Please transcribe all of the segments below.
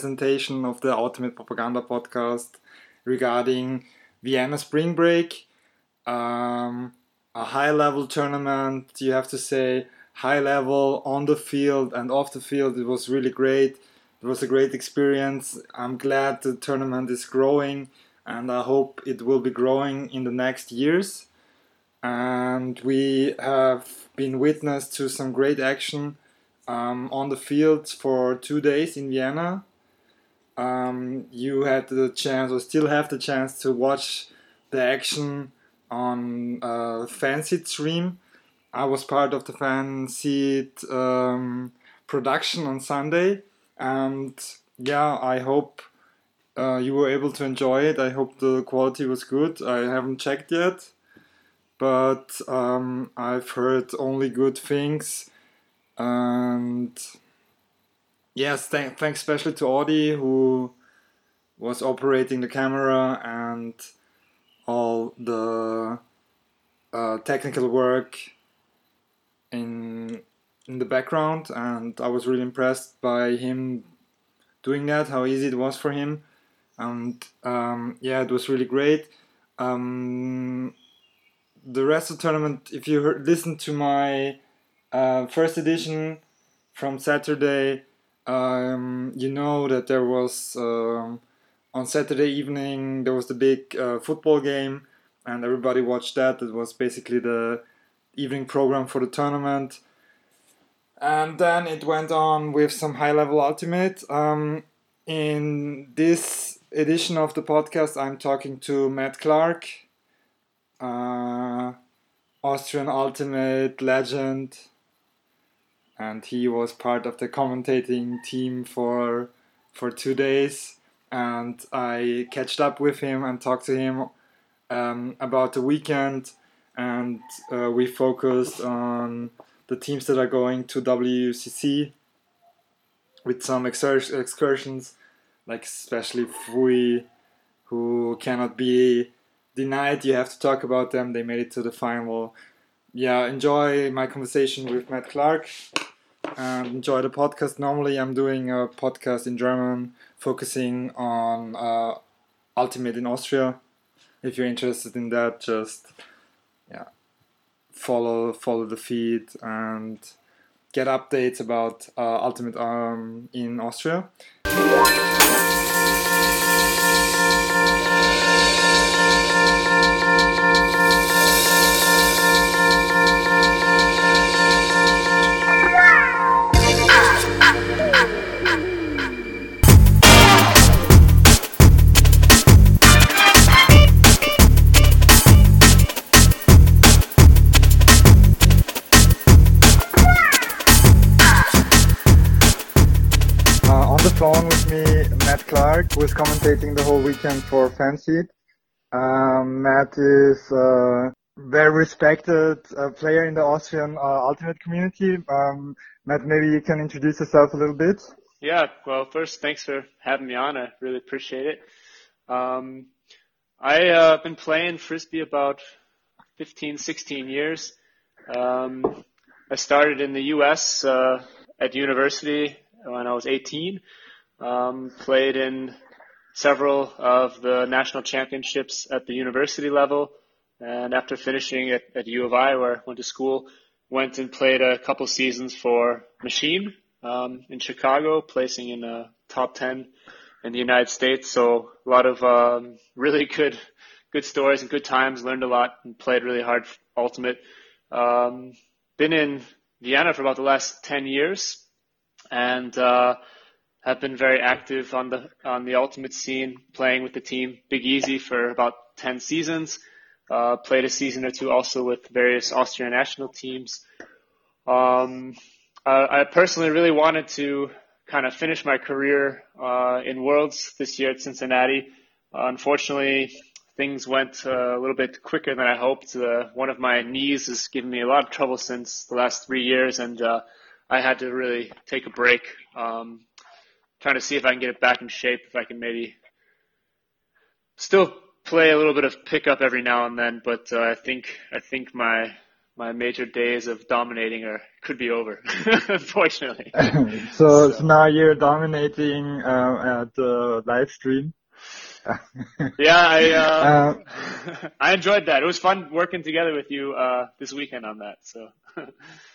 presentation of the Ultimate Propaganda podcast regarding Vienna Spring Break. Um, a high level tournament, you have to say, high level on the field and off the field. It was really great. It was a great experience. I'm glad the tournament is growing and I hope it will be growing in the next years. And we have been witness to some great action um, on the field for two days in Vienna. Um, you had the chance, or still have the chance, to watch the action on uh, Fanseat stream. I was part of the Fanseat um, production on Sunday, and yeah, I hope uh, you were able to enjoy it. I hope the quality was good. I haven't checked yet, but um, I've heard only good things. And yes, th- thanks especially to Audi who was operating the camera and all the uh, technical work in in the background. And I was really impressed by him doing that. How easy it was for him and um, yeah, it was really great. Um, the rest of the tournament, if you heard, listen to my uh, first edition from Saturday, um, you know that there was um, on Saturday evening there was the big uh, football game, and everybody watched that. It was basically the evening program for the tournament. And then it went on with some high level ultimate. Um, in this edition of the podcast, I'm talking to Matt Clark, uh, Austrian Ultimate legend, and he was part of the commentating team for for two days. And I catched up with him and talked to him um, about the weekend, and uh, we focused on the teams that are going to WCC with some excursions like especially Fui, who cannot be denied. You have to talk about them. They made it to the final. Yeah, enjoy my conversation with Matt Clark and enjoy the podcast. Normally, I'm doing a podcast in German focusing on uh, Ultimate in Austria. If you're interested in that, just yeah, follow follow the feed and get updates about uh, Ultimate Arm in Austria. Weekend for Fanseat. Um, Matt is a very respected uh, player in the Austrian uh, Ultimate community. Um, Matt, maybe you can introduce yourself a little bit. Yeah, well, first, thanks for having me on. I really appreciate it. Um, I've uh, been playing Frisbee about 15, 16 years. Um, I started in the U.S. Uh, at university when I was 18. Um, played in several of the national championships at the university level. And after finishing at, at U of I, where I went to school, went and played a couple seasons for Machine um, in Chicago, placing in the top 10 in the United States. So a lot of um, really good good stories and good times. Learned a lot and played really hard ultimate. Um, been in Vienna for about the last 10 years and uh, have been very active on the on the ultimate scene, playing with the team Big Easy for about 10 seasons. Uh, played a season or two also with various Austrian national teams. Um, I personally really wanted to kind of finish my career uh, in Worlds this year at Cincinnati. Uh, unfortunately, things went uh, a little bit quicker than I hoped. Uh, one of my knees has given me a lot of trouble since the last three years, and uh, I had to really take a break. Um, trying to see if I can get it back in shape, if I can maybe still play a little bit of pickup every now and then. But uh, I think I think my my major days of dominating are could be over, unfortunately. so, so, now you're dominating uh, at the live stream. yeah, I uh, uh, I enjoyed that. It was fun working together with you uh, this weekend on that. So.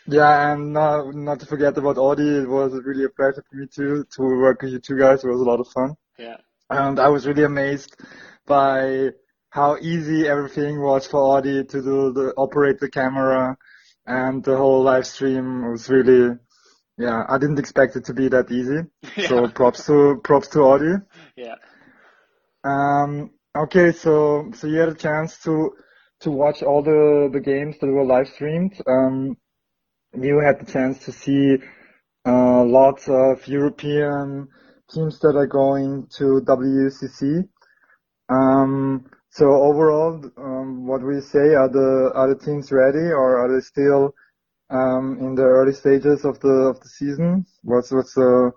yeah, and not not to forget about Audi. It was really a pleasure for me too to work with you two guys. It was a lot of fun. Yeah. And I was really amazed by how easy everything was for Audi to do the operate the camera and the whole live stream was really yeah, I didn't expect it to be that easy. Yeah. So props to props to Audi. Yeah. Um okay, so so you had a chance to to watch all the the games that were live streamed. Um you had the chance to see uh, lots of European teams that are going to WCC. Um, so overall, um, what we say are the are the teams ready, or are they still um, in the early stages of the of the season? What's what's the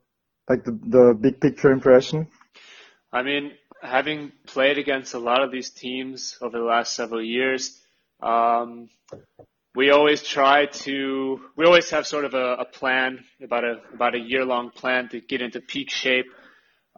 like the, the big picture impression? I mean, having played against a lot of these teams over the last several years, um, we always try to we always have sort of a, a plan about a about a year long plan to get into peak shape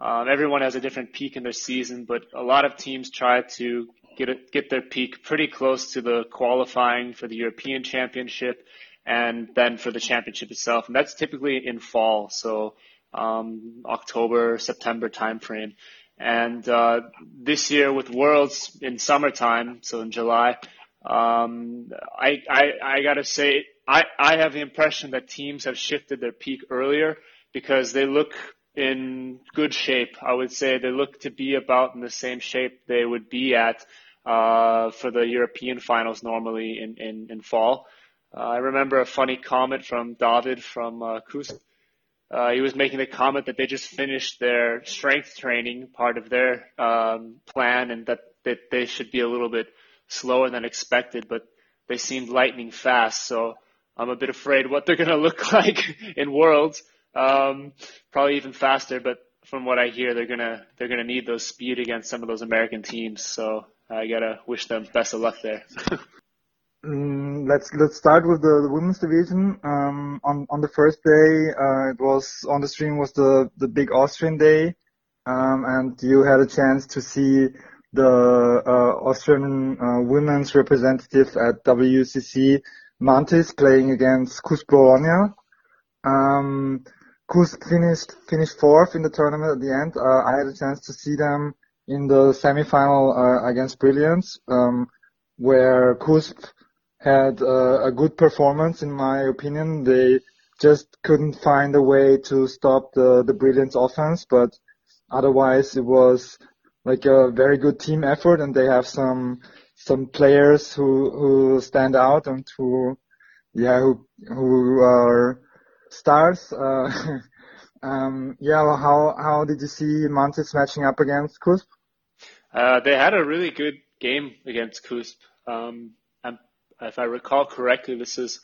um, everyone has a different peak in their season, but a lot of teams try to get a, get their peak pretty close to the qualifying for the European Championship and then for the championship itself. And that's typically in fall, so um, October, September timeframe. And uh, this year with Worlds in summertime, so in July, um, I, I, I gotta say, I, I have the impression that teams have shifted their peak earlier because they look in good shape. I would say they look to be about in the same shape they would be at uh, for the European finals normally in, in, in fall. Uh, I remember a funny comment from David from uh, CUSB. Uh, he was making the comment that they just finished their strength training part of their um, plan and that, that they should be a little bit slower than expected, but they seemed lightning fast. So I'm a bit afraid what they're going to look like in Worlds. Um, probably even faster, but from what I hear, they're gonna they're gonna need those speed against some of those American teams. So I gotta wish them best of luck there. mm, let's let's start with the, the women's division. Um, on on the first day, uh, it was on the stream was the the big Austrian day, um, and you had a chance to see the uh, Austrian uh, women's representative at WCC Mantis playing against CUSB Bologna. Um, CUSB finished finished fourth in the tournament at the end. Uh, I had a chance to see them in the semifinal uh, against Brilliance, um, where CUSB had uh, a good performance in my opinion. They just couldn't find a way to stop the the Brilliance offense, but otherwise it was like a very good team effort, and they have some some players who who stand out and who yeah who who are stars. Uh, um, yeah, well, how how did you see Mantis matching up against CUSB? Uh, they had a really good game against CUSB. Um, if I recall correctly, this is,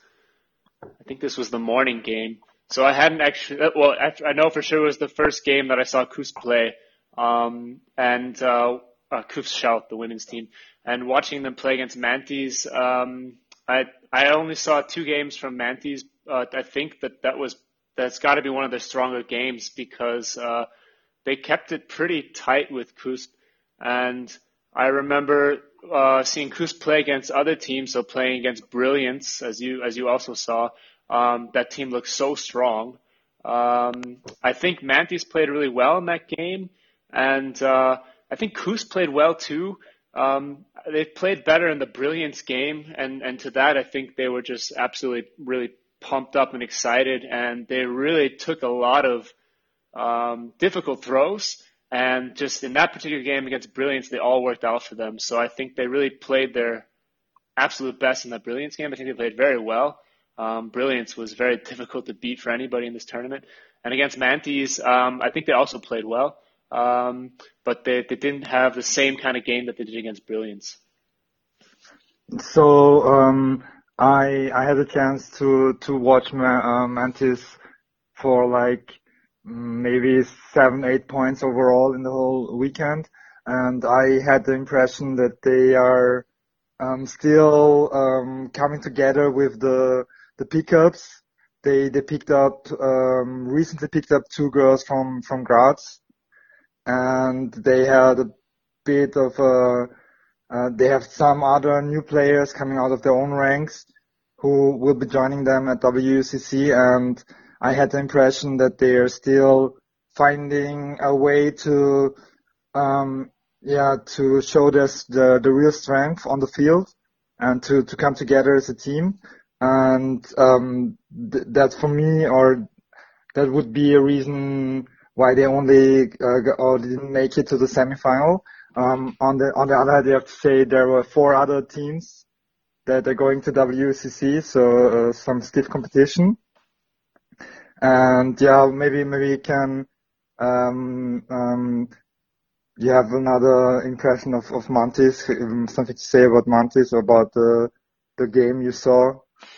I think this was the morning game. So I hadn't actually, uh, well, I know for sure it was the first game that I saw CUSB play. Um, and, uh, uh, CUSB Shout, the women's team, and watching them play against Mantis, um, I, I only saw two games from Mantis, uh, I think that that was that's got to be one of their stronger games because uh, they kept it pretty tight with CUSB. And I remember uh, seeing CUSB play against other teams, so playing against Brilliance, as you as you also saw. Um, that team looked so strong. Um, I think Mantis played really well in that game, and uh, I think CUSB played well too. Um, they played better in the Brilliance game, and and to that I think they were just absolutely really pumped up and excited, and they really took a lot of um, difficult throws. And just in that particular game against Brilliance, they all worked out for them. So I think they really played their absolute best in that Brilliance game. I think they played very well. Um, Brilliance was very difficult to beat for anybody in this tournament. And against Mantis, um, I think they also played well, um, but they, they didn't have the same kind of game that they did against Brilliance. So um, I I had a chance to to watch uh, Mantis for like maybe seven eight points overall in the whole weekend, and I had the impression that they are um, still um, coming together with the the pickups. They they picked up um, recently picked up two girls from from Graz, and they had a bit of a. Uh, they have some other new players coming out of their own ranks who will be joining them at WCC, and I had the impression that they are still finding a way to um, yeah, to show this the, the real strength on the field and to, to come together as a team. And um, th- that for me, or that would be a reason why they only uh, or didn't make it to the semifinal. Um, on the on the other hand, you have to say there were four other teams that are going to WCC, so uh, some stiff competition. And yeah, maybe maybe you can um, um, you have another impression of, of Mantis, um, something to say about Mantis or about the, the game you saw?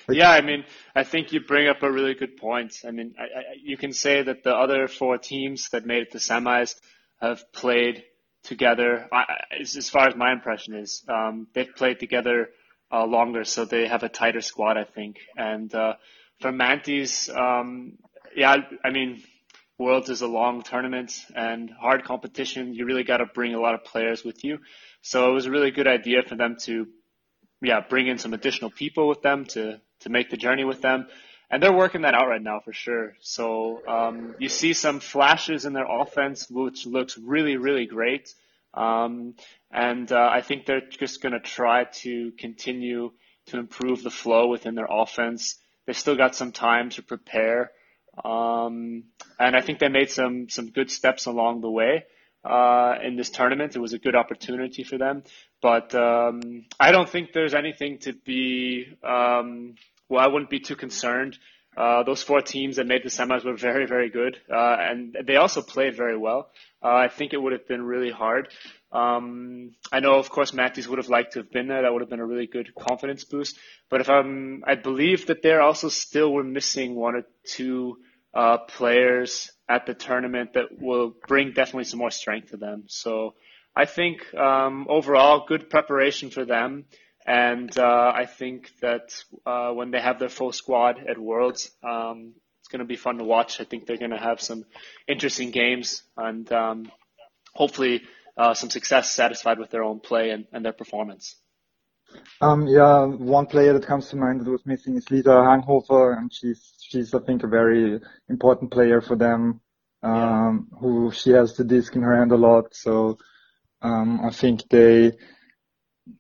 Like, yeah, I mean, I think you bring up a really good point. I mean, I, I, you can say that the other four teams that made it to semis have played together. I, as far as my impression is, um, they've played together uh, longer, so they have a tighter squad, I think. And uh, for Mantis, um, yeah, I mean, Worlds is a long tournament and hard competition. You really got to bring a lot of players with you. So it was a really good idea for them to, yeah, bring in some additional people with them to, to make the journey with them. And they're working that out right now for sure. So, um, you see some flashes in their offense, which looks really, really great. Um, and, uh, I think they're just going to try to continue to improve the flow within their offense. They've still got some time to prepare. Um, and I think they made some some good steps along the way uh, in this tournament. It was a good opportunity for them, but um, I don't think there's anything to be. Um, well, I wouldn't be too concerned. Uh, those four teams that made the semis were very, very good, uh, and they also played very well. Uh, I think it would have been really hard. Um, I know, of course, Mantis would have liked to have been there. That would have been a really good confidence boost. But if I'm, I believe that they also still were missing one or two uh, players at the tournament that will bring definitely some more strength to them. So I think um, overall good preparation for them. And uh, I think that uh, when they have their full squad at Worlds, um, it's going to be fun to watch. I think they're going to have some interesting games and um, hopefully uh, some success satisfied with their own play and, and their performance. Um, yeah, one player that comes to mind that was missing is Lisa Hanghofer, and she's she's I think a very important player for them. Um, yeah. who she has the disc in her hand a lot, so um, I think they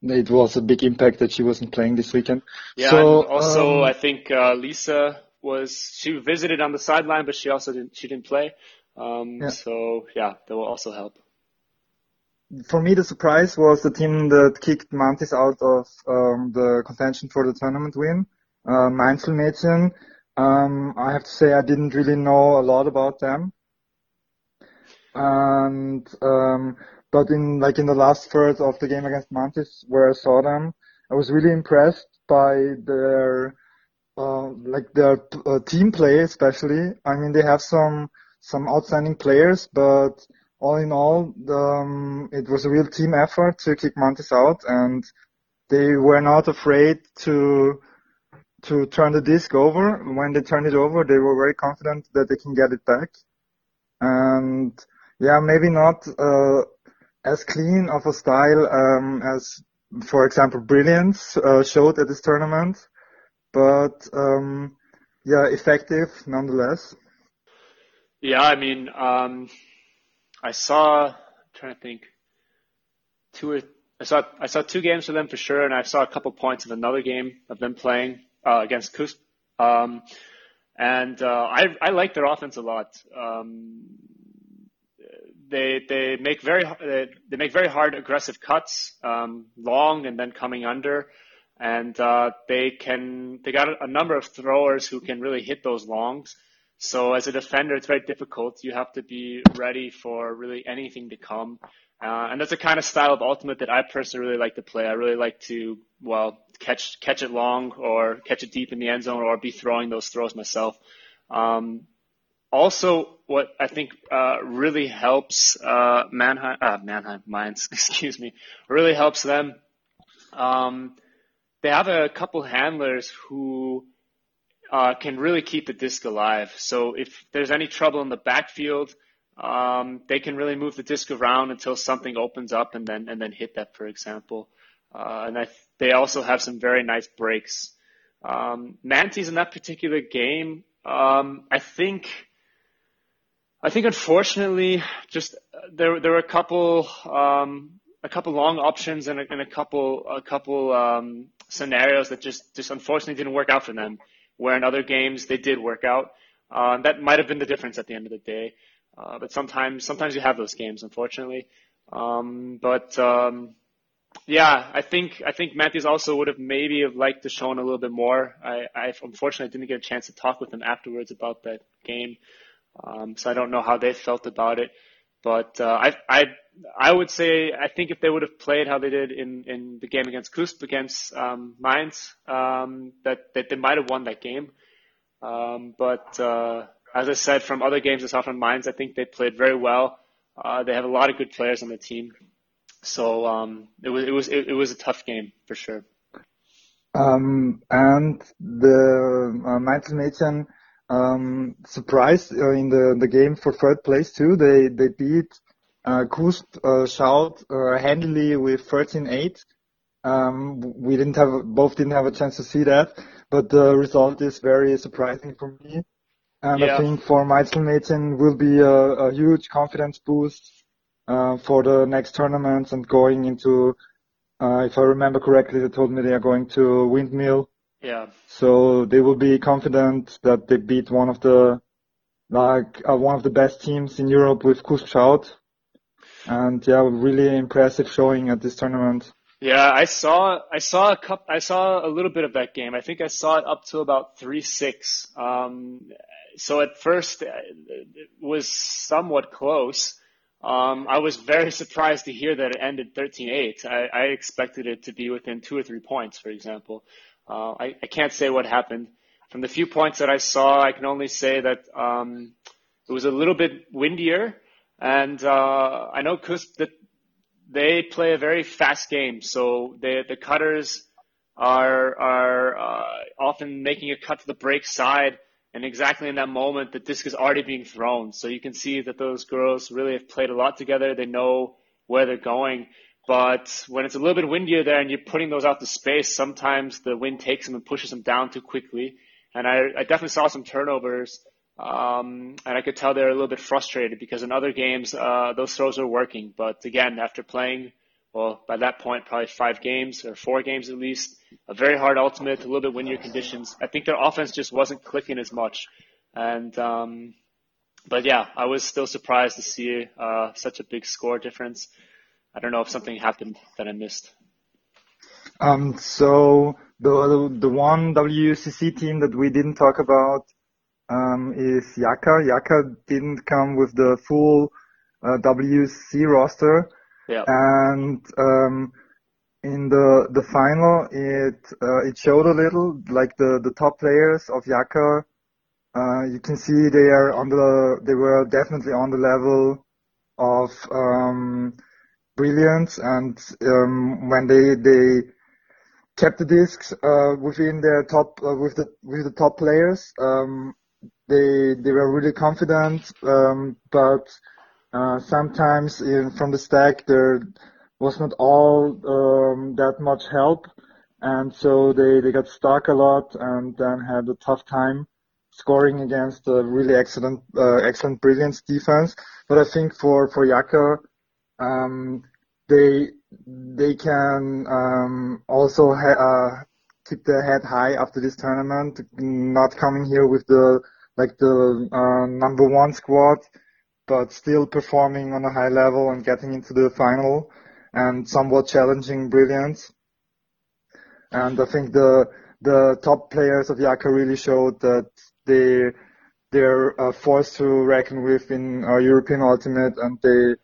it was a big impact that she wasn't playing this weekend. Yeah, so, also um, I think uh, Lisa was she visited on the sideline, but she also didn't she didn't play. Um, yeah. So yeah, that will also help for me, the surprise was the team that kicked Mantis out of um, the contention for the tournament win, uh, Mainzelmädchen. Um, I have to say I didn't really know a lot about them. And, um, but in, like in the last third of the game against Mantis where I saw them, I was really impressed by their, uh, like their uh, team play especially. I mean, they have some, some outstanding players, but all in all, um, it was a real team effort to kick Mantis out, and they were not afraid to to turn the disc over. When they turned it over, they were very confident that they can get it back. And yeah, maybe not uh, as clean of a style um, as, for example, Brilliance uh, showed at this tournament, but um, yeah, effective nonetheless. Yeah, I mean, um, I saw. I'm trying to think. Two or I saw I saw two games for them for sure, and I saw a couple points of another game of them playing uh, against CUSB. Um, and uh, I I like their offense a lot. Um, they they make very they make very hard aggressive cuts, um, long and then coming under, and uh, they can they got a number of throwers who can really hit those longs. So as a defender, it's very difficult. You have to be ready for really anything to come. Uh, and that's the kind of style of ultimate that I personally really like to play. I really like to, well, catch, catch it long or catch it deep in the end zone or be throwing those throws myself. Um, also, what I think, uh, really helps, uh, Mannheim, uh, Mannheim Mainz, excuse me, really helps them um, they have a couple handlers who uh, can really keep the disc alive. So if there's any trouble in the backfield, um, they can really move the disc around until something opens up and then and then hit that, for example. Uh, and I, they also have some very nice breaks. Um, Mantis in that particular game, um, I think, I think unfortunately, just there there were a couple um, a couple long options and a, and a couple a couple um, scenarios that just just unfortunately didn't work out for them. Where in other games they did work out. Uh, that might have been the difference at the end of the day. Uh, but sometimes sometimes you have those games, unfortunately. Um, but um, yeah, I think I think Mantis also would have maybe have liked to shown a little bit more. I, I unfortunately didn't get a chance to talk with them afterwards about that game, um, so I don't know how they felt about it. But uh, I I I would say I think if they would have played how they did in, in the game against CUSB against um, Mainz, um, that that they might have won that game. Um, but uh, as I said from other games saw from Mainz, I think they played very well. Uh, they have a lot of good players on the team, so um, it was it was it, it, was a tough game for sure. Um, and the uh, Mainz Mädchen um, surprised uh, in the the game for third place too. They they beat uh, CUSB uh, Schaut uh, handily with 13-8. Um, we didn't have both didn't have a chance to see that, but the result is very surprising for me. And yeah. I think for Mainzelmädchen will be a, a huge confidence boost uh, for the next tournaments and going into, uh, if I remember correctly, they told me they are going to Windmill. Yeah. So they will be confident that they beat one of the, like, uh, one of the best teams in Europe with CUSB And yeah, really impressive showing at this tournament. Yeah, I saw I saw a cup I saw a little bit of that game. I think I saw it up to about three six. Um, so at first uh, it was somewhat close. Um, I was very surprised to hear that it ended 13-8. I, I expected it to be within two or three points, for example. Uh, I, I can't say what happened. From the few points that I saw, I can only say that um, it was a little bit windier, and uh, I know CUSB that they play a very fast game, so they, the cutters are are uh, often making a cut to the break side and exactly in that moment, the disc is already being thrown. So you can see that those girls really have played a lot together. They know where they're going. But when it's a little bit windier there and you're putting those out to space, sometimes the wind takes them and pushes them down too quickly. And I, I definitely saw some turnovers. Um, and I could tell they're a little bit frustrated because in other games, uh, those throws are working. But again, after playing well, by that point, probably five games or four games at least. A very hard ultimate, a little bit windier conditions. I think their offense just wasn't clicking as much. And, um, but yeah, I was still surprised to see uh, such a big score difference. I don't know if something happened that I missed. Um, so the the one WCC team that we didn't talk about um, is Yaka. Yaka didn't come with the full uh, WC roster. Yeah. And um, in the the final, it uh, it showed a little like the the top players of Yaka. Uh, you can see they are on the they were definitely on the level of um, brilliance, and um, when they they kept the discs uh, within their top uh, with the with the top players. Um, they they were really confident, um, but uh, sometimes in, from the stack there was not all um, that much help, and so they, they got stuck a lot and then had a tough time scoring against a really excellent uh, excellent brilliance defense. But I think for for Yaka, um, they they can um, also ha- uh, keep their head high after this tournament, not coming here with the like the uh, number one squad but still performing on a high level and getting into the final and somewhat challenging brilliance. And I think the the top players of Yaka really showed that they they're uh, forced to reckon with in uh, European Ultimate, and they,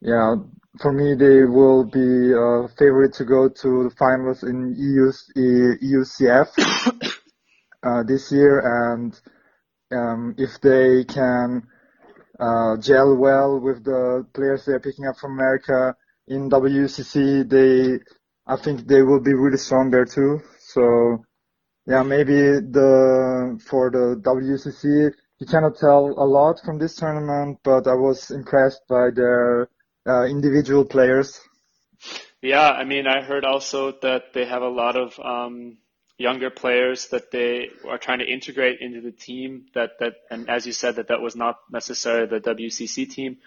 yeah, for me they will be a favorite to go to the finals in EU EUCF uh, this year, and um, if they can uh, gel well with the players they're picking up from America. In WCC, they I think they will be really strong there too. So yeah, maybe the for the WCC you cannot tell a lot from this tournament, but I was impressed by their uh, individual players. Yeah, I mean, I heard also that they have a lot of um, younger players that they are trying to integrate into the team. That that, and as you said, that that was not necessarily the WCC team.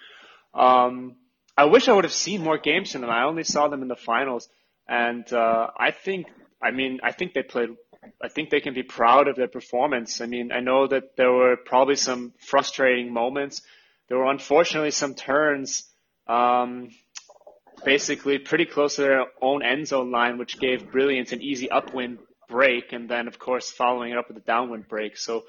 Um, I wish I would have seen more games from them. I only saw them in the finals, and uh, I think, I mean, I think they played. I think they can be proud of their performance. I mean, I know that there were probably some frustrating moments. There were unfortunately some turns, um, basically pretty close to their own end zone line, which gave Brilliance an easy upwind break, and then of course following it up with a downwind break. So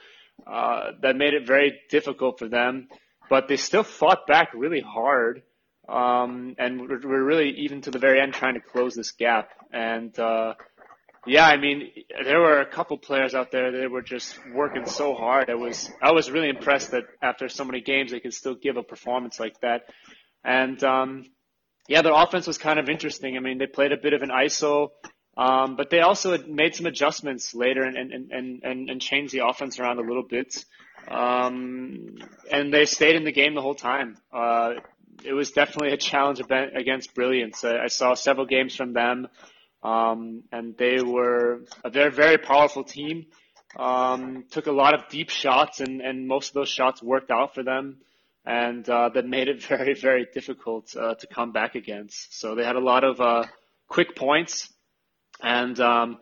uh, that made it very difficult for them. But they still fought back really hard. Um, and we're, we're really even to the very end trying to close this gap. And uh, yeah, I mean, there were a couple players out there that were just working so hard. I was I was really impressed that after so many games they could still give a performance like that. And um, yeah, their offense was kind of interesting. I mean, they played a bit of an ISO, um, but they also made some adjustments later and and and and, and changed the offense around a little bit. Um, and they stayed in the game the whole time. Uh, it was definitely a challenge against Brilliance. I, I saw several games from them, um, and they were a very, very powerful team. Um, took a lot of deep shots, and, and most of those shots worked out for them, and uh, that made it very, very difficult uh, to come back against. So they had a lot of uh, quick points, and um,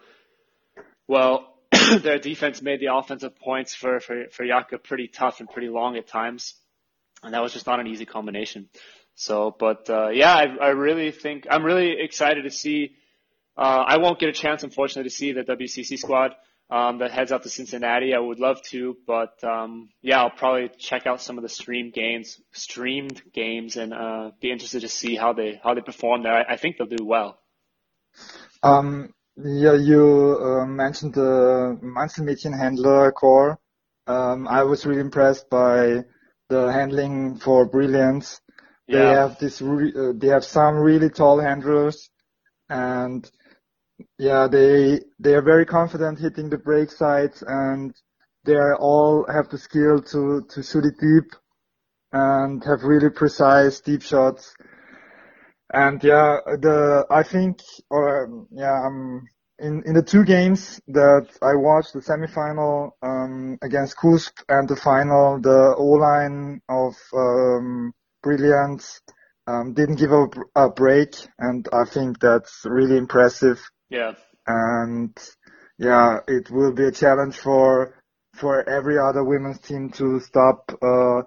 well, their defense made the offensive points for for for Yaka pretty tough and pretty long at times and that was just not an easy combination. So, but uh, yeah, I, I really think I'm really excited to see. Uh, I won't get a chance, unfortunately, to see the WCC squad um, that heads out to Cincinnati. I would love to, but um, yeah, I'll probably check out some of the streamed games, streamed games, and uh, be interested to see how they how they perform there. I, I think they'll do well. Um, yeah, you uh, mentioned the Einzelmädchenhändler core. Um, I was really impressed by the handling for brilliance. Yeah. They have this, re- uh, they have some really tall handlers and yeah, they, they are very confident hitting the break sides and they all have the skill to, to shoot it deep and have really precise deep shots. And yeah, the, I think, or yeah, I'm, in, in the two games that I watched, the semifinal um, against CUSB and the final, the O-line of um, Brilliance um, didn't give up a break, and I think that's really impressive. Yeah. And yeah, it will be a challenge for for every other women's team to stop uh,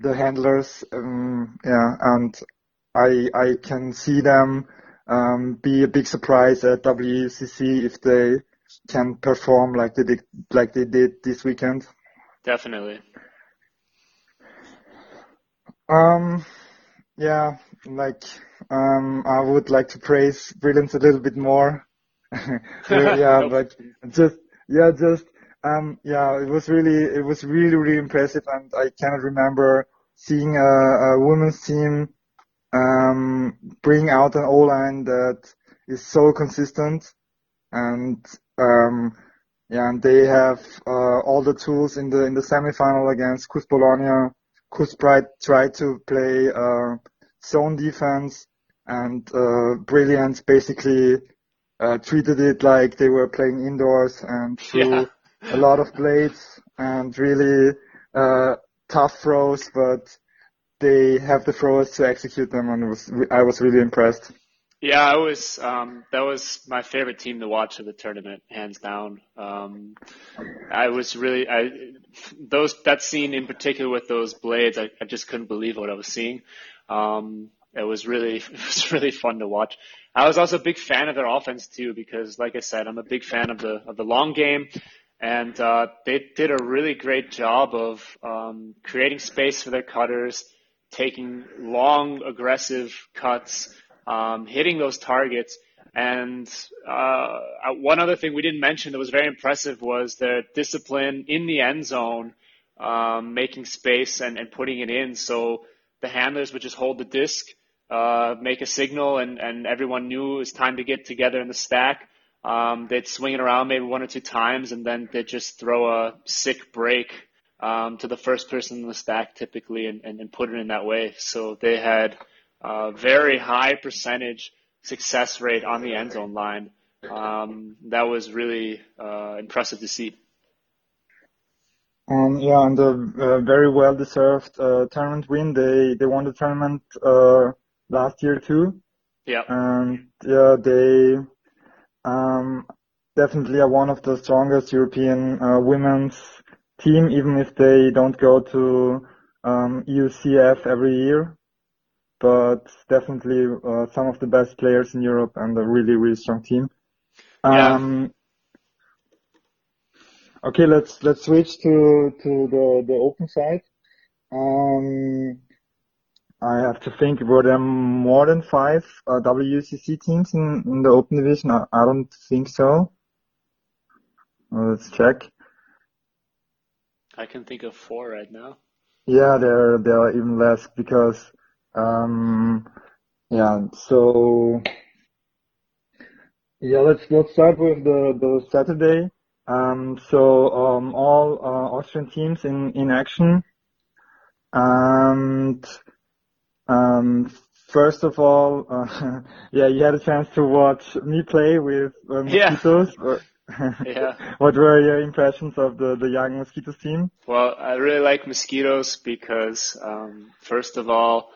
the handlers. Um, yeah, and I I can see them um, be a big surprise at WCC if they can perform like they did, like they did this weekend. Definitely. Um, yeah, like um, I would like to praise Brilliance a little bit more. yeah, but just yeah, just um, yeah, it was really it was really really impressive, and I cannot remember seeing a, a women's team um, bring out an O-line that is so consistent and um, yeah, and they have uh, all the tools in the in the semifinal against CUSB Bologna. CUSB tried to play uh, zone defense, and uh, Brilliance basically uh, treated it like they were playing indoors and threw yeah. a lot of blades and really uh, tough throws, but they have the throws to execute them, and was I was really impressed. Yeah, I was. Um, that was my favorite team to watch of the tournament, hands down. Um, I was really, I those that scene in particular with those blades, I, I just couldn't believe what I was seeing. Um, it was really, it was really fun to watch. I was also a big fan of their offense too, because like I said, I'm a big fan of the of the long game and uh, they did a really great job of um, creating space for their cutters, taking long, aggressive cuts, um, hitting those targets. And uh, one other thing we didn't mention that was very impressive was their discipline in the end zone, um, making space and, and putting it in. So the handlers would just hold the disc, uh, make a signal and, and everyone knew it was time to get together in the stack, um, they'd swing it around maybe one or two times and then they'd just throw a sick break um, to the first person in the stack typically and, and, and put it in that way. So they had a very high percentage success rate on the end zone line. Um, that was really uh, impressive to see. Um, yeah, and a uh, very well deserved uh, tournament win. They they won the tournament uh, last year too. Yeah. And yeah, they um, definitely are one of the strongest European uh, women's team, even if they don't go to um, EUCF every year. But definitely uh, some of the best players in Europe and a really really strong team. Um. Okay, let's let's switch to to the the open side. Um, I have to think. Were there more than five uh, WCC teams in, in the open division? I, I don't think so. Uh, let's check. I can think of four right now. Yeah, there there are even less because um, yeah. So yeah, let's let's start with the the Saturday. Um, so um, all uh, Austrian teams in in action, and um, first of all, uh, yeah, you had a chance to watch me play with uh, mosquitoes. Yeah. yeah. what were your impressions of the the young mosquitoes team? Well, I really like mosquitoes because um, first of all.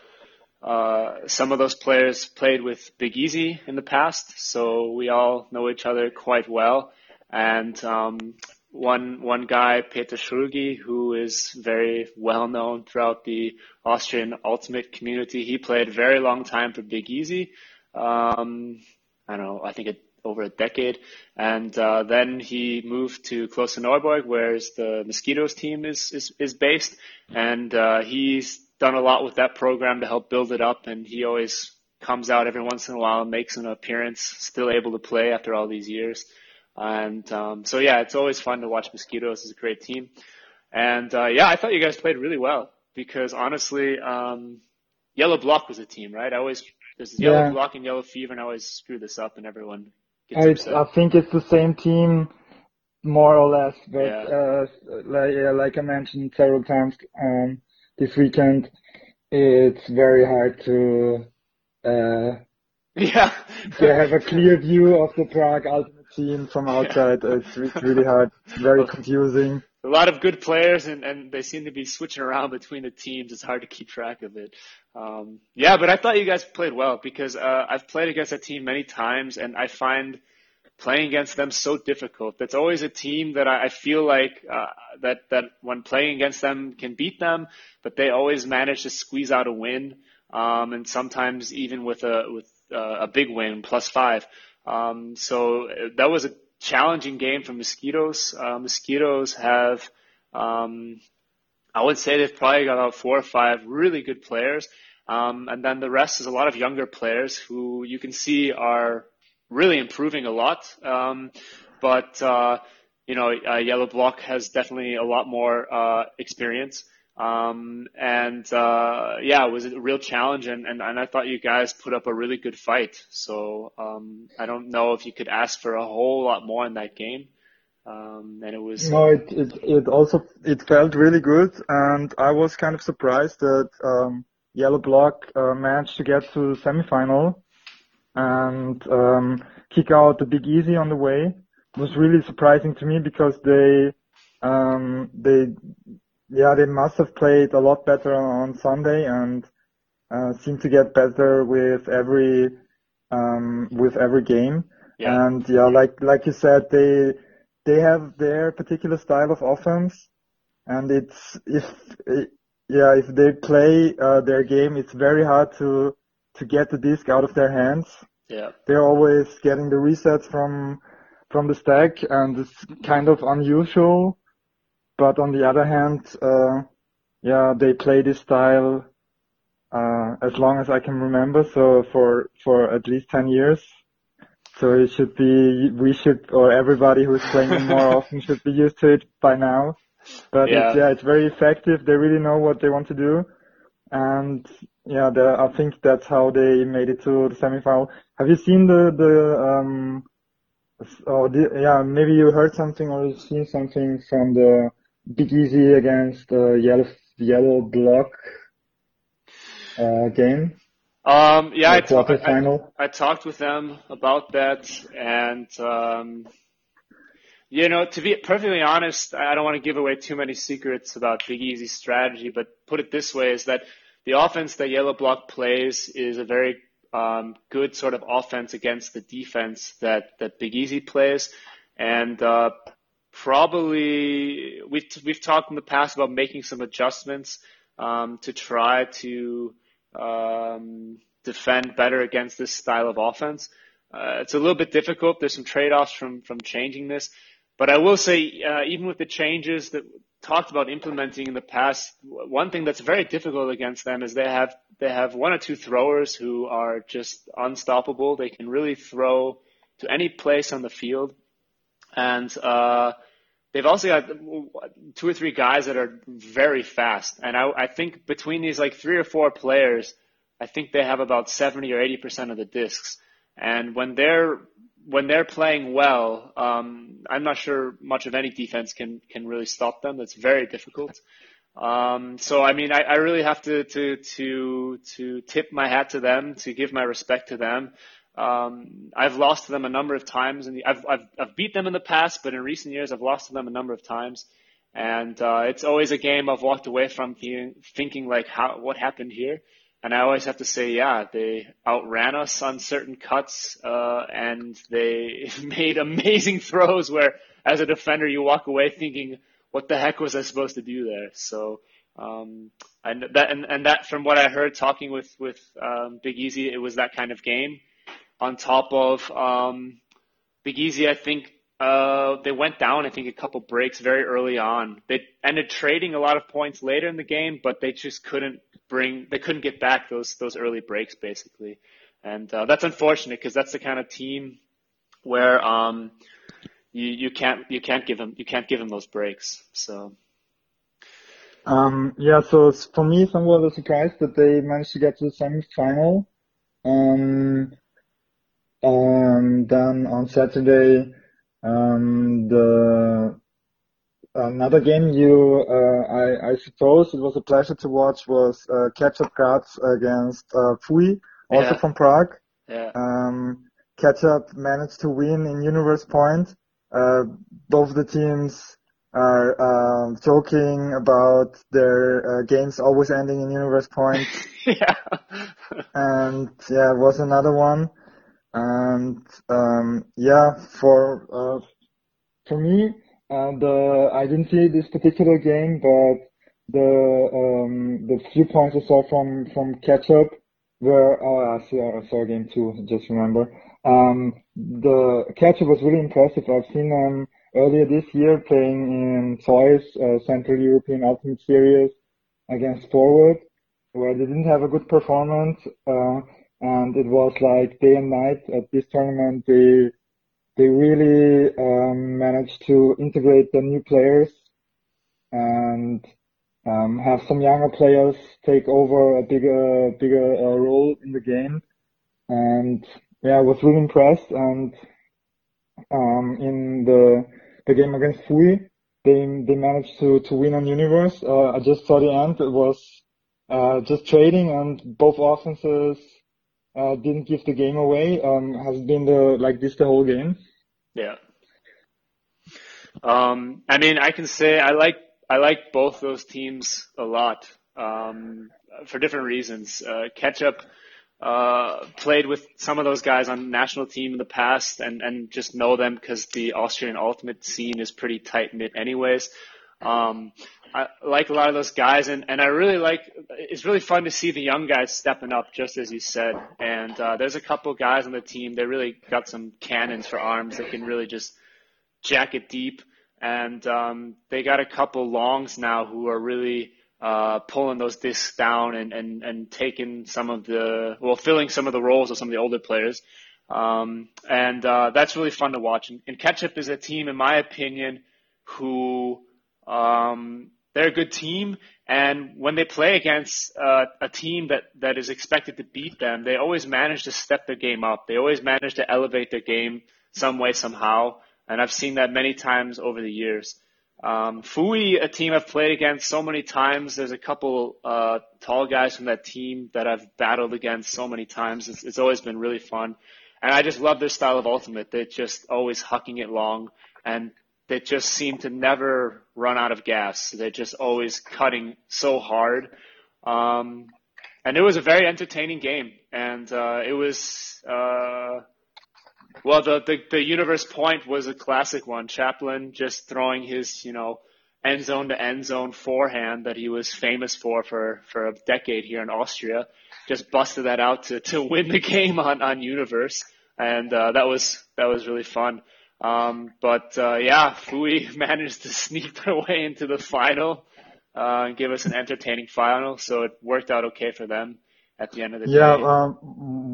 Uh, some of those players played with Big Easy in the past, so we all know each other quite well. And um, one one guy, Peter Schurgi, who is very well known throughout the Austrian ultimate community. He played a very long time for Big Easy. Um, I don't know, I think it, over a decade. And uh, then he moved to Klosterneuburg, where the Mosquitoes team is, is, is based. And uh, he's done a lot with that program to help build it up. And he always comes out every once in a while and makes an appearance, still able to play after all these years. And um, so yeah, it's always fun to watch Mosquitoes. It's a great team. And uh, yeah, I thought you guys played really well because honestly, um, Yellow Block was a team, right? I always there's Yellow yeah. Block and Yellow Fever, and I always screw this up, and everyone gets I, upset. I think it's the same team, more or less. But yeah. uh, like, like I mentioned several times um, this weekend, it's very hard to uh, yeah to have a clear view of the Prague Ultimate seen from outside. Yeah. It's, it's really hard, very confusing. A lot of good players, and, and they seem to be switching around between the teams. It's hard to keep track of it. Um, yeah, but I thought you guys played well because uh, I've played against that team many times, and I find playing against them so difficult. That's always a team that I, I feel like uh, that that when playing against them can beat them, but they always manage to squeeze out a win, um, and sometimes even with a with uh, a big win, plus five. Um, so that was a challenging game for mosquitoes. Uh, mosquitoes have, um, I would say they've probably got about four or five really good players. Um, and then the rest is a lot of younger players who you can see are really improving a lot. Um, but, uh, you know, uh, Yellow Block has definitely a lot more, uh, experience. Um, and, uh, yeah, it was a real challenge and, and, and I thought you guys put up a really good fight. So, um, I don't know if you could ask for a whole lot more in that game. Um, and it was. No, it, it, it also, it felt really good and I was kind of surprised that, um, Yellow Block, uh, managed to get to the semifinal and, um, kick out the Big Easy on the way. It was really surprising to me because they, um, they yeah, they must have played a lot better on Sunday and uh, seem to get better with every um, with every game. Yeah. And yeah, like like you said, they they have their particular style of offense, and it's if it, yeah if they play uh, their game, it's very hard to to get the disc out of their hands. Yeah, they're always getting the resets from from the stack, and it's kind of unusual but on the other hand, uh, yeah, they play this style uh, as long as I can remember. So for for at least ten years. So it should be we should or everybody who's playing more often should be used to it by now. But yeah. It's, yeah, it's very effective. They really know what they want to do, and yeah, the, I think that's how they made it to the semifinal. Have you seen the the um? Oh, the, yeah, maybe you heard something or you seen something from the Big Easy against the yellow yellow block uh, game. Um, yeah, the I, I, I, talked with them about that, and um, you know, to be perfectly honest, I don't want to give away too many secrets about Big Easy's strategy, but put it this way: is that the offense that Yellow Block plays is a very um, good sort of offense against the defense that that Big Easy plays, and uh, probably we've we've talked in the past about making some adjustments um, to try to um, defend better against this style of offense. Uh, it's a little bit difficult. There's some trade-offs from from changing this, but I will say uh, even with the changes that talked about implementing in the past, one thing that's very difficult against them is they have they have one or two throwers who are just unstoppable. They can really throw to any place on the field, and uh, they've also got two or three guys that are very fast. And I, I think between these like three or four players, I think they have about seventy or eighty percent of the discs. And when they're when they're playing well, um, I'm not sure much of any defense can can really stop them. It's very difficult. Um, so I mean, I, I really have to to to to tip my hat to them, to give my respect to them. Um, I've lost to them a number of times, and I've, I've I've beat them in the past, but in recent years I've lost to them a number of times. And uh, it's always a game I've walked away from thinking, thinking like, how what happened here? and I always have to say, yeah, they outran us on certain cuts, uh, and they made amazing throws where, as a defender, you walk away thinking, what the heck was I supposed to do there? So, um, and that, and, and that, from what I heard talking with, with, um, Big Easy, it was that kind of game. On top of, um, Big Easy, I think, uh, they went down, I think, a couple breaks very early on. They ended trading a lot of points later in the game, but they just couldn't bring they couldn't get back those those early breaks basically, and uh, that's unfortunate because that's the kind of team where um, you you can't you can't give them you can't give them those breaks. So. Um, yeah, so for me, somewhat of a surprise that they managed to get to the semi-final. Um, and then on Saturday, um, the another game you, uh, I, I, suppose it was a pleasure to watch was uh, Ketchup Graz against uh, Fui, also yeah. from Prague. Yeah. Um, Ketchup managed to win in Universe Point. Uh, both the teams are uh, joking about their uh, games always ending in Universe Point. yeah. and yeah, it was another one. And um, yeah, for uh, for me, uh, I didn't see this particular game, but the um, the few points I saw from from Ketchup were oh I see I saw game too. Just remember, um, the Ketchup was really impressive. I've seen them earlier this year playing in CEUS uh, Central European Ultimate Series against Forward, where they didn't have a good performance, uh, and it was like day and night at this tournament. They they really um, managed to integrate the new players and um, have some younger players take over a bigger bigger uh, role in the game. And yeah, I was really impressed. And um, in the the game against Fui, they they managed to to win on Universe. Uh, I just saw the end. It was uh, just trading, and both offenses uh, didn't give the game away. Um, has been the like this the whole game. Yeah. Um, I mean, I can say I like I like both those teams a lot um, for different reasons. Uh, Ketchup uh, played with some of those guys on national team in the past, and and just know them because the Austrian ultimate scene is pretty tight knit, anyways. Um, I like a lot of those guys, and, and I really like. It's really fun to see the young guys stepping up, just as you said. And uh, there's a couple guys on the team. They really got some cannons for arms that can really just jack it deep. And um, they got a couple longs now who are really uh, pulling those discs down and, and, and taking some of the well, filling some of the roles of some of the older players. Um, and uh, that's really fun to watch. And, and Ketchup is a team, in my opinion, who um, they're a good team, and when they play against uh, a team that that is expected to beat them, they always manage to step their game up. They always manage to elevate their game some way somehow, and I've seen that many times over the years. Um, Fui, a team I've played against so many times. There's a couple uh, tall guys from that team that I've battled against so many times. It's, it's always been really fun, and I just love their style of ultimate. They're just always hucking it long, and they just seem to never run out of gas. They're just always cutting so hard. Um, and it was a very entertaining game, and uh, it was. Uh, well, the, the, the universe point was a classic one. Chaplin just throwing his, you know, end zone to end zone forehand that he was famous for for, for a decade here in Austria. Just busted that out to, to win the game on, on universe. And, uh, that was, that was really fun. Um, but, uh, yeah, Fui managed to sneak their way into the final, uh, and give us an entertaining final. So it worked out okay for them at the end of the yeah, day. Yeah, um,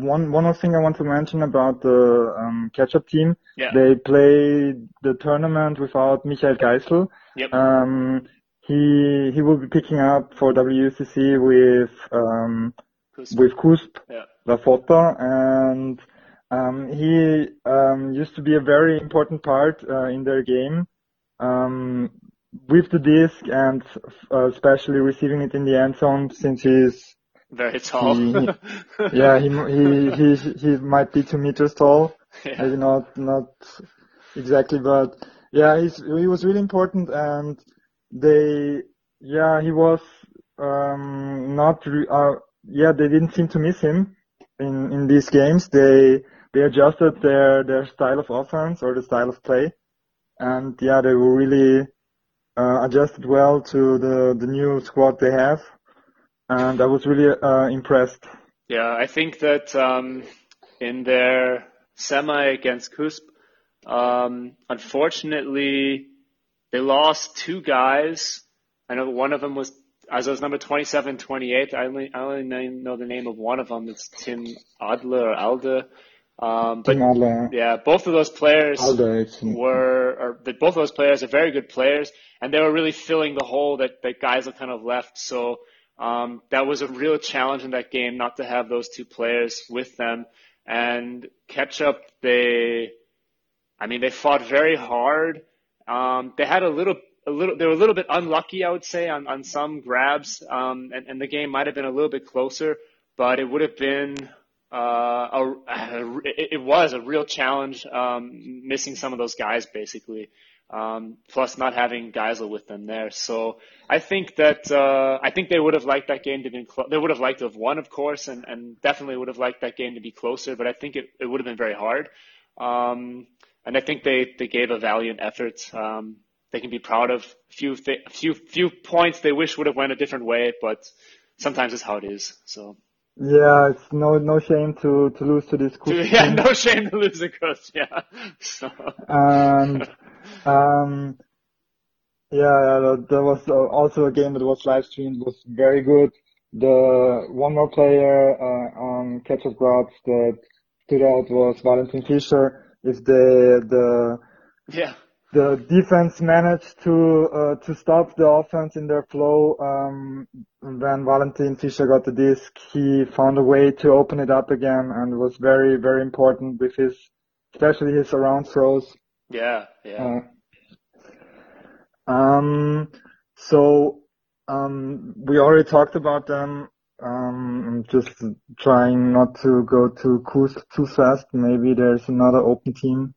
one one more thing I want to mention about the um, Ketchup team. Yeah. They played the tournament without Michael Geisel. Yep. Um, he he will be picking up for WCC with um, CUSB. with CUSB Yeah. La Fotta, and um, he um, used to be a very important part uh, in their game. Um, with the disc and uh, especially receiving it in the end zone since he's Very tall. He- yeah, he he he he might be two meters tall. Yeah. Maybe not not exactly, but yeah, he's he was really important, and they yeah he was um not re- uh, yeah they didn't seem to miss him in in these games. They they adjusted their their style of offense or the style of play, and yeah they were really uh, adjusted well to the the new squad they have, and I was really uh, impressed. Yeah, I think that um, in their semi against CUSB, um, unfortunately, they lost two guys. I know one of them was, as it was number 27, 28. I only, I only know the name of one of them. It's Tim Adler or Alde. Um, but yeah, both of those players were, or both of those players are very good players, and they were really filling the hole that that guys have kind of left. So um, that was a real challenge in that game not to have those two players with them. And Ketchup, they, I mean, they fought very hard. Um, they had a little, a little, they were a little bit unlucky, I would say, on, on some grabs. Um, and, and the game might have been a little bit closer, but it would have been, uh, a, it was a real challenge, um, missing some of those guys basically. Um, plus not having Geisel with them there. So I think that, uh, I think they would have liked that game to be, clo- they would have liked to have won, of course, and, and definitely would have liked that game to be closer, but I think it, it would have been very hard. Um, and I think they, they gave a valiant effort. Um, they can be proud of a few, th- few, few points they wish would have went a different way, but sometimes it's how it is. So Yeah, it's no no shame to to lose to this cool yeah, team. no shame to lose a coach. Yeah. So, And um, yeah, that, that was also a game that was live streamed. Was very good. The one more player uh, on Ketchup Graz that stood out was Valentin Fischer. If the the yeah. The defense managed to uh, to stop the offense in their flow. Um, when Valentin Fischer got the disc, he found a way to open it up again, and was very very important with his, especially his around throws. Yeah. Yeah. Uh, um, so um, we already talked about them. Um, I'm just trying not to go too too fast. Maybe there's another open team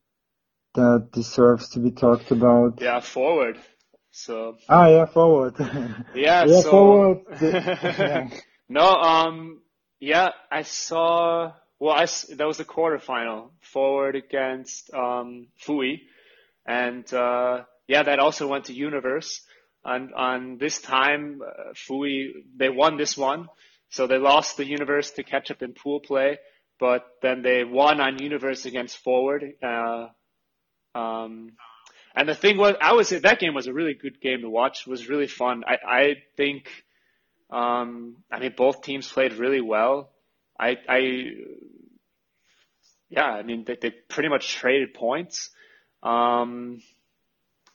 that deserves to be talked about. yeah. Forward. So, Ah, yeah, forward. yeah. yeah, so, forward. yeah. no, um, yeah, I saw, well, I, that was the quarterfinal forward against, um, Fui. And, uh, yeah, that also went to Universe. And on this time, uh, Fui, they won this one. So they lost the Universe to Ketchup in pool play, but then they won on Universe against Forward. Uh, um, and the thing was, I would say that game was a really good game to watch. It was really fun. I, I think, um, I mean, both teams played really well. I, I, yeah, I mean, they, they pretty much traded points. Um,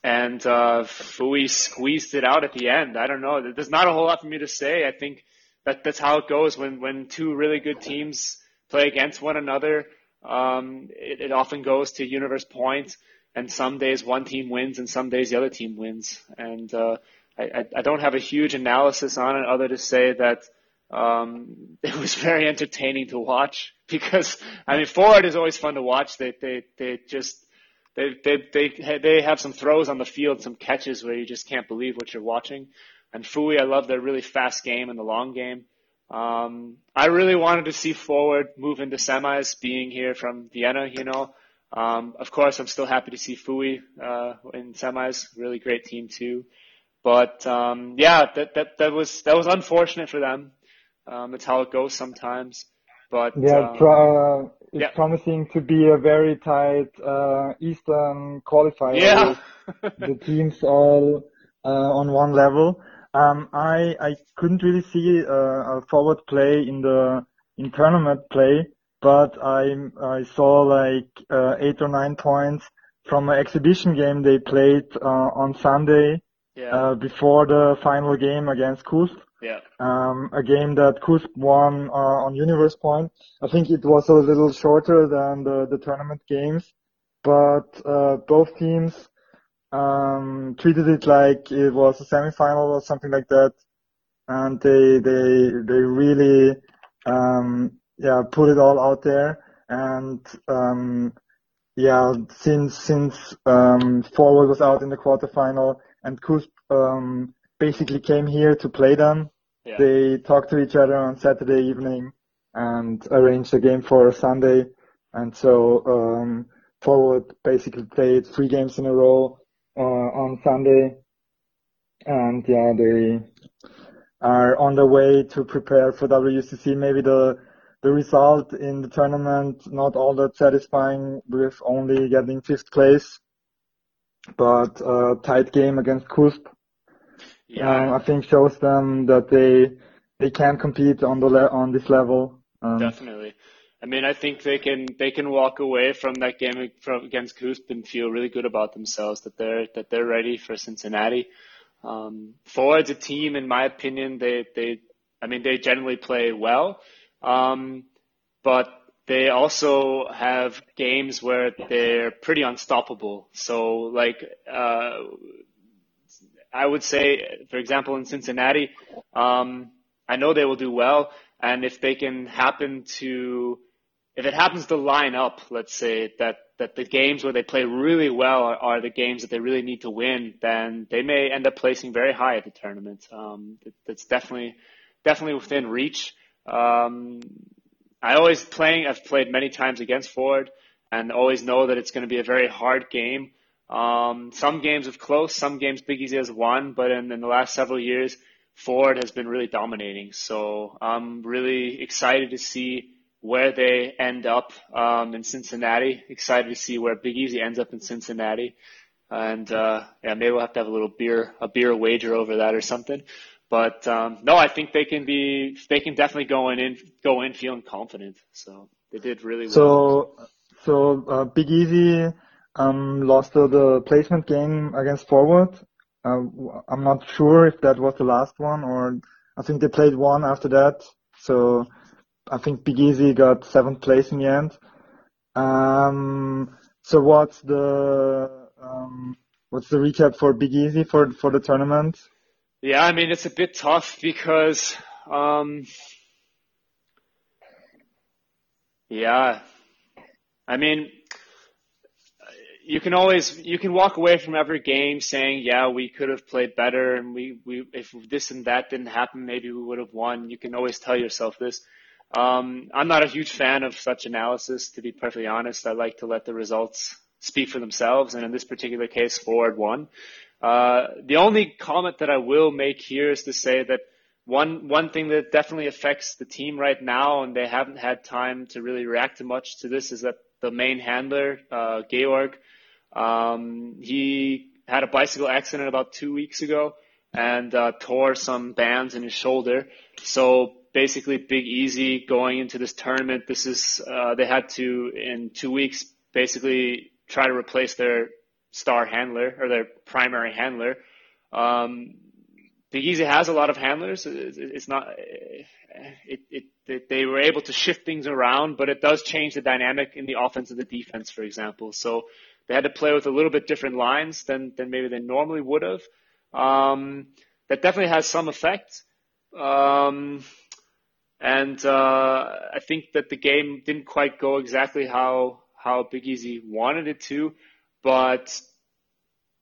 and uh, Fui squeezed it out at the end. I don't know. There's not a whole lot for me to say. I think that that's how it goes when when two really good teams play against one another. Um, it, it often goes to universe points, and some days one team wins, and some days the other team wins. And uh, I, I don't have a huge analysis on it, other to say that um, it was very entertaining to watch because I mean, forward is always fun to watch. They they they just they they they they have some throws on the field, some catches where you just can't believe what you're watching. And Fui, I love their really fast game and the long game. Um, I really wanted to see forward move into semis, being here from Vienna. You know, um, of course, I'm still happy to see Fui uh, in semis. Really great team too. But um, yeah, that that that was that was unfortunate for them. Um, it's how it goes sometimes. But yeah, um, uh, it's yeah. promising to be a very tight uh, Eastern qualifier. Yeah, the teams all uh, on one level. Um, I I couldn't really see uh, a forward play in the in tournament play, but I I saw like uh, eight or nine points from an exhibition game they played uh, on Sunday yeah. uh, before the final game against CUSB. Yeah. Um, a game that CUSB won uh, on Universe Point. I think it was a little shorter than the, the tournament games, but uh, both teams um, treated it like it was a semifinal or something like that, and they they they really um, yeah put it all out there and um, yeah since since um, forward was out in the quarterfinal and CUSB um, basically came here to play them. Yeah. They talked to each other on Saturday evening and arranged a game for Sunday. And so um, Forward basically played three games in a row uh, on Sunday. And yeah, they are on the way to prepare for WCC. Maybe the the result in the tournament not all that satisfying with only getting fifth place, but a tight game against CUSB yeah. Um, I think shows them that they they can compete on the le- on this level. Um, Definitely. I mean, I think they can they can walk away from that game from, against CUSB and feel really good about themselves that they're that they're ready for Cincinnati. Um, Forward's a team, in my opinion, they they I mean they generally play well, um, but they also have games where they're pretty unstoppable. So like uh, I would say, for example, in Cincinnati, um, I know they will do well, and if they can happen to, if it happens to line up, let's say that that the games where they play really well are, are the games that they really need to win, then they may end up placing very high at the tournament. Um, that, that's definitely definitely within reach. Um, I always playing. I've played many times against Forward, and always know that it's going to be a very hard game. Um, some games have close, some games Big Easy has won, but in, in the last several years, Forward has been really dominating. So I'm really excited to see where they end up um, in Cincinnati. Excited to see where Big Easy ends up in Cincinnati, and uh, yeah, maybe we'll have to have a little beer, a beer wager over that or something. But um, no, I think they can be, they can definitely go in, go in feeling confident. So they did really well. So, so uh, Big Easy um, lost the placement game against Forward. Uh, I'm not sure if that was the last one or I think they played one after that. So I think Big Easy got seventh place in the end. Um, so what's the um, what's the recap for Big Easy for for the tournament? Yeah, I mean it's a bit tough because um, yeah, I mean you can always you can walk away from every game saying, yeah, we could have played better, and we we if this and that didn't happen, maybe we would have won. You can always tell yourself this. Um, I'm not a huge fan of such analysis, to be perfectly honest. I like to let the results speak for themselves, and in this particular case, Forward won. Uh, the only comment that I will make here is to say that one one thing that definitely affects the team right now, and they haven't had time to really react to much to this, is that the main handler, uh, Georg, um, he had a bicycle accident about two weeks ago and uh, tore some bands in his shoulder. So basically, Big Easy going into this tournament. This is uh, they had to in two weeks basically try to replace their star handler or their primary handler. Um, Big Easy has a lot of handlers. It's not, it, it, it, they were able to shift things around, but it does change the dynamic in the offense and the defense, for example. So they had to play with a little bit different lines than, than maybe they normally would have. Um, that definitely has some effect. Um, and uh, I think that the game didn't quite go exactly how how Big Easy wanted it to, but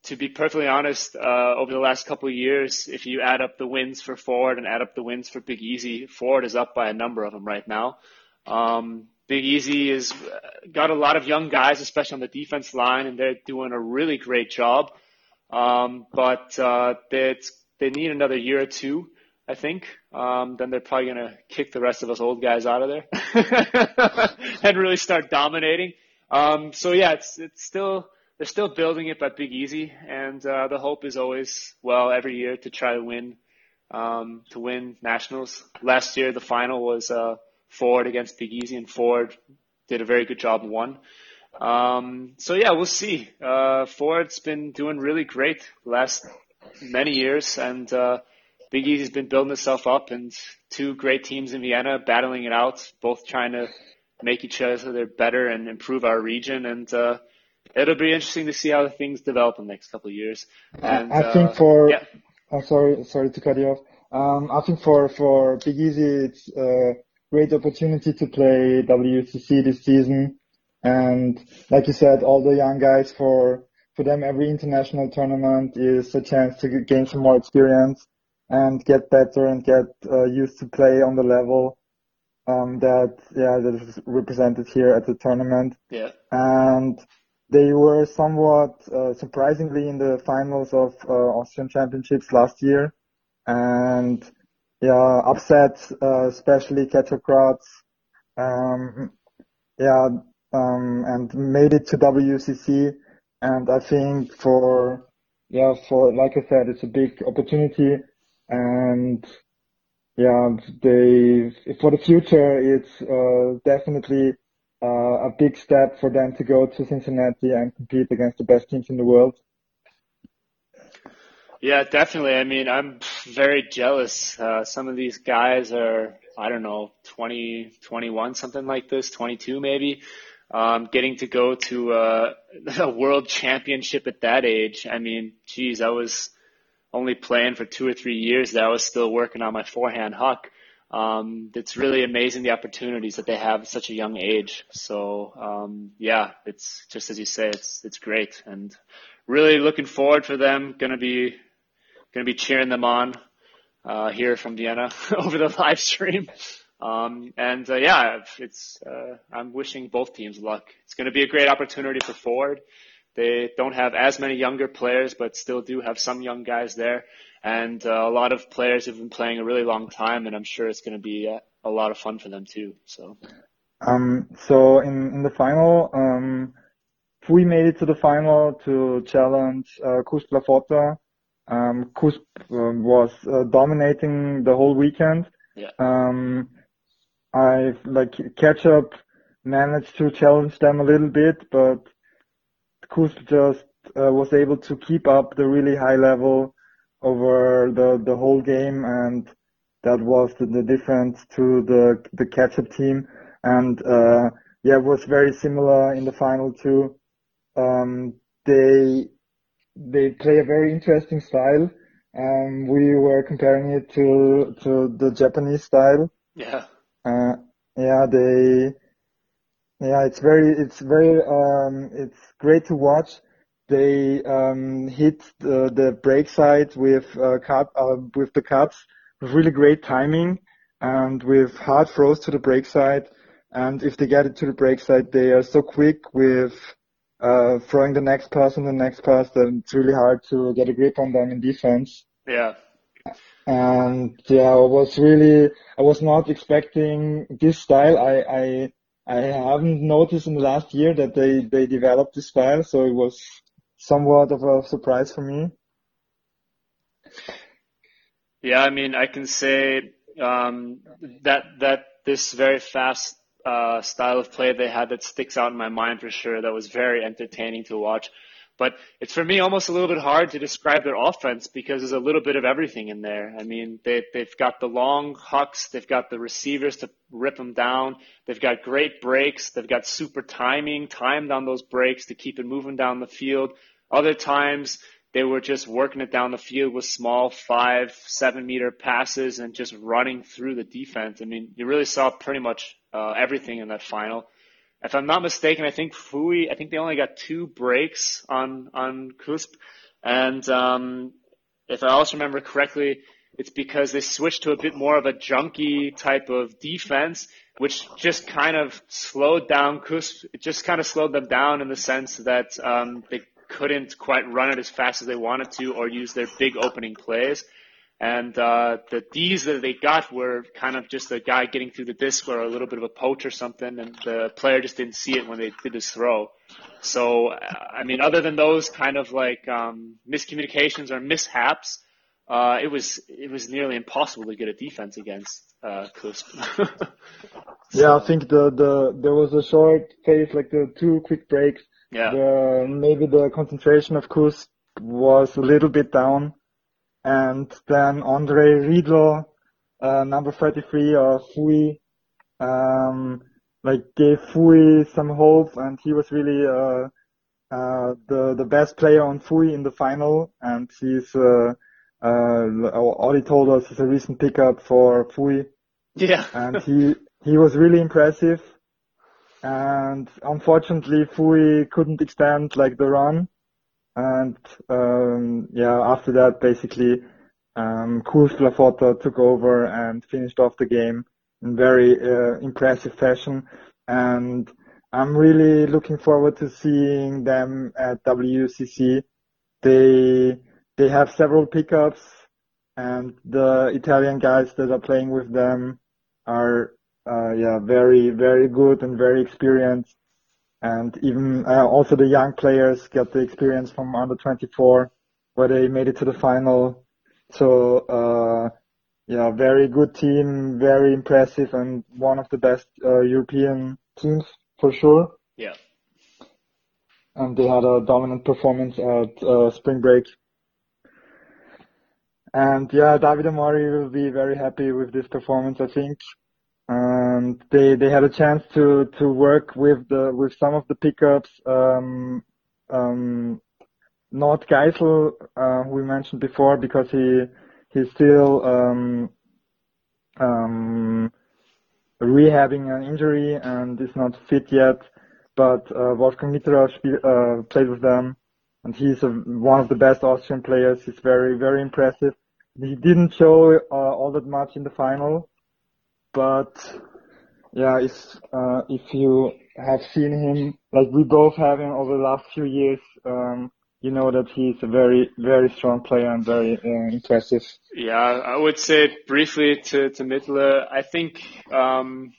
to be perfectly honest, uh, over the last couple of years, if you add up the wins for Forward and add up the wins for Big Easy, Forward is up by a number of them right now. Um, Big Easy has got a lot of young guys, especially on the defense line, and they're doing a really great job. Um, but uh, they they need another year or two, I think. Um, then they're probably gonna kick the rest of us old guys out of there and really start dominating. Um, so yeah, it's it's still they're still building it but Big Easy, and uh, the hope is always well every year to try to win um, to win nationals. Last year, the final was uh, Forward against Big Easy, and Forward did a very good job and won. Um, so yeah, we'll see. Uh, Forward's been doing really great the last many years, and uh, Big Easy's been building itself up, and two great teams in Vienna battling it out, both trying to make each other so they're better and improve our region. And uh, it'll be interesting to see how things develop in the next couple of years. And, I think uh, for yeah. I'm sorry, sorry to cut you off. Um, I think for for Big Easy, it's a great opportunity to play WCC this season, and like you said, all the young guys for for them, every international tournament is a chance to gain some more experience and get better and get uh, used to play on the level um, that yeah that is represented here at the tournament. Yeah. And they were somewhat uh, surprisingly in the finals of uh, Austrian Championships last year, and yeah, upset uh, especially Ketchup um, yeah, um, and made it to WCC. And I think for yeah, for like I said, it's a big opportunity, and yeah, they for the future, it's uh, definitely uh, a big step for them to go to Cincinnati and compete against the best teams in the world. Yeah, definitely. I mean, I'm very jealous. Uh, some of these guys are, I don't know, 20, 21, something like this, 22 maybe. Um, getting to go to uh, a world championship at that age. I mean, geez, I was only playing for two or three years. That I was still working on my forehand huck um, it's really amazing the opportunities that they have at such a young age. So um, yeah, it's just as you say, it's it's great, and really looking forward for them. Gonna be gonna be cheering them on uh, here from Vienna over the live stream. Um, and uh, yeah, it's uh, I'm wishing both teams luck. It's going to be a great opportunity for Forward. They don't have as many younger players, but still do have some young guys there and uh, a lot of players have been playing a really long time, and I'm sure it's going to be a, a, lot of fun for them too. So, um, so in in the final, um, we made it to the final to challenge uh, CUSB La Fotta. Um, CUSB uh, was uh, dominating the whole weekend. Yeah. Um, I like Ketchup managed to challenge them a little bit, but CUSB just uh, was able to keep up the really high level over the the whole game, and that was the, the difference to the the Ketchup team. And uh, yeah, it was very similar in the final too. Um, they they play a very interesting style. Um, we were comparing it to to the Japanese style. Yeah. Uh, yeah, they. Yeah, it's very, it's very, um, it's great to watch they um, hit the, the break side with uh, cut, uh, with the cuts with really great timing and with hard throws to the break side. And if they get it to the break side, they are so quick with uh, throwing the next pass and the next pass that it's really hard to get a grip on them in defense. Yeah. And yeah, I was really, I was not expecting this style. I, I, I haven't noticed in the last year that they, they developed this style, so it was somewhat of a surprise for me. Yeah, I mean, I can say um, that that this very fast uh, style of play they had that sticks out in my mind for sure. That was very entertaining to watch. But it's for me almost a little bit hard to describe their offense because there's a little bit of everything in there. I mean, they, they've got the long hucks, they've got the receivers to rip them down, they've got great breaks, they've got super timing, timed on those breaks to keep it moving down the field. Other times they were just working it down the field with small five, seven meter passes and just running through the defense. I mean, you really saw pretty much uh, everything in that final if I'm not mistaken, I think Fui, I think they only got two breaks on on CUSB, and um, if I also remember correctly, it's because they switched to a bit more of a junky type of defense, which just kind of slowed down CUSB. It just kind of slowed them down in the sense that um, they couldn't quite run it as fast as they wanted to or use their big opening plays. And uh, the D's that they got were kind of just a guy getting through the disc or a little bit of a poach or something, and the player just didn't see it when they did his throw. So, I mean, other than those kind of like um, miscommunications or mishaps, uh, it was it was nearly impossible to get a defense against uh, CUSB. so, yeah, I think the the there was a short phase, like the two quick breaks. Yeah. The, maybe the concentration of CUSB was a little bit down and then Andre Riedel, uh, number 33 of Fui, um, like gave Fui some hope and he was really, uh, uh, the, the best player on Fui in the final and he's, uh, uh, told us is a recent pickup for Fui. Yeah. and he, he was really impressive. And unfortunately, Fui couldn't extend like the run and um, yeah, after that, basically, um, CUSB took over and finished off the game in very uh, impressive fashion. And I'm really looking forward to seeing them at WCC. They they have several pickups, and the Italian guys that are playing with them are uh, yeah very very good and very experienced and even uh, also the young players get the experience from under 24 where they made it to the final. So uh, yeah, very good team, very impressive, and one of the best uh, European teams for sure. Yeah. And they had a dominant performance at uh, spring break. And yeah, David Amori will be very happy with this performance, I think and they they had a chance to to work with the with some of the pickups. Um, um, not Geisel, uh, we mentioned before, because he he's still um, um, rehabbing an injury and is not fit yet. But uh, Wolfgang Mitterer uh, played with them, and he's a, one of the best Austrian players. He's very very impressive. He didn't show uh, all that much in the final, but yeah, if uh, if you have seen him, like we both have him over the last few years, um, you know that he's a very very strong player and very uh, impressive. Yeah, I would say briefly to to Mitterer, I think, um,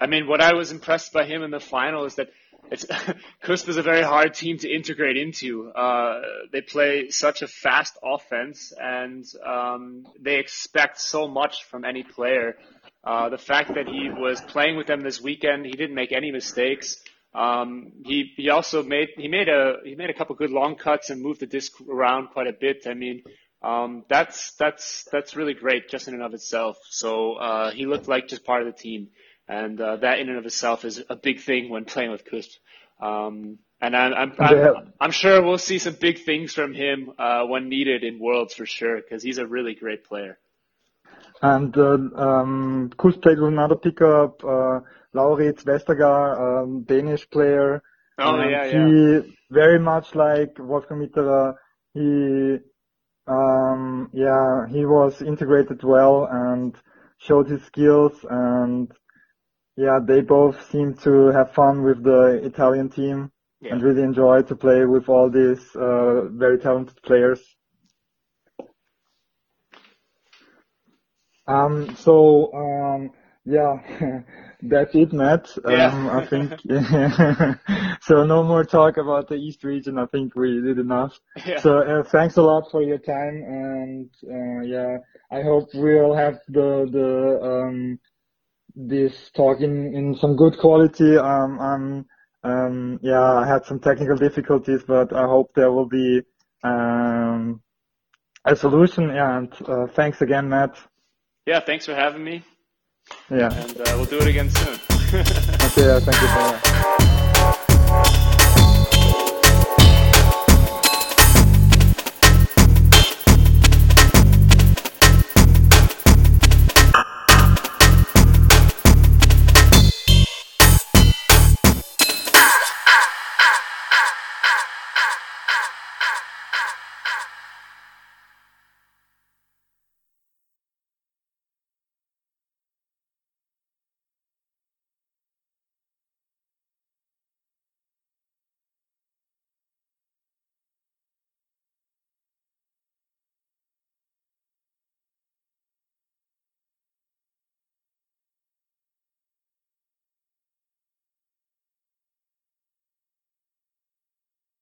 I mean, what I was impressed by him in the final is that it's CUSB is a very hard team to integrate into. Uh, they play such a fast offense, and um, they expect so much from any player. Uh, the fact that he was playing with them this weekend, he didn't make any mistakes. Um, he he also made he made a he made a couple good long cuts and moved the disc around quite a bit. I mean, um, that's that's that's really great just in and of itself. So uh, he looked like just part of the team, and uh, that in and of itself is a big thing when playing with CUSB. Um, and I'm I'm, I'm, I'm sure we'll see some big things from him uh, when needed in Worlds for sure because he's a really great player. And uh, um, CUSB played with another pickup, uh, Lauritz Westergaard, um, Danish player. Oh and yeah, he, yeah. Very much like Wolfgang Mitterer, he, um, yeah, he was integrated well and showed his skills and yeah, they both seem to have fun with the Italian team yeah. and really enjoy to play with all these uh, very talented players. Um, so, um, yeah, that's it, Matt. Yeah. Um, I think, so no more talk about the East region. I think we did enough. Yeah. So, uh, thanks a lot for your time. And, uh, yeah, I hope we'll have the, the, um, this talk in, in some good quality. Um, I'm, Um, yeah, I had some technical difficulties, but I hope there will be um, a solution. Yeah, and uh, thanks again, Matt. Yeah, thanks for having me. Yeah. And uh, we'll do it again soon. okay, thank you. Bye.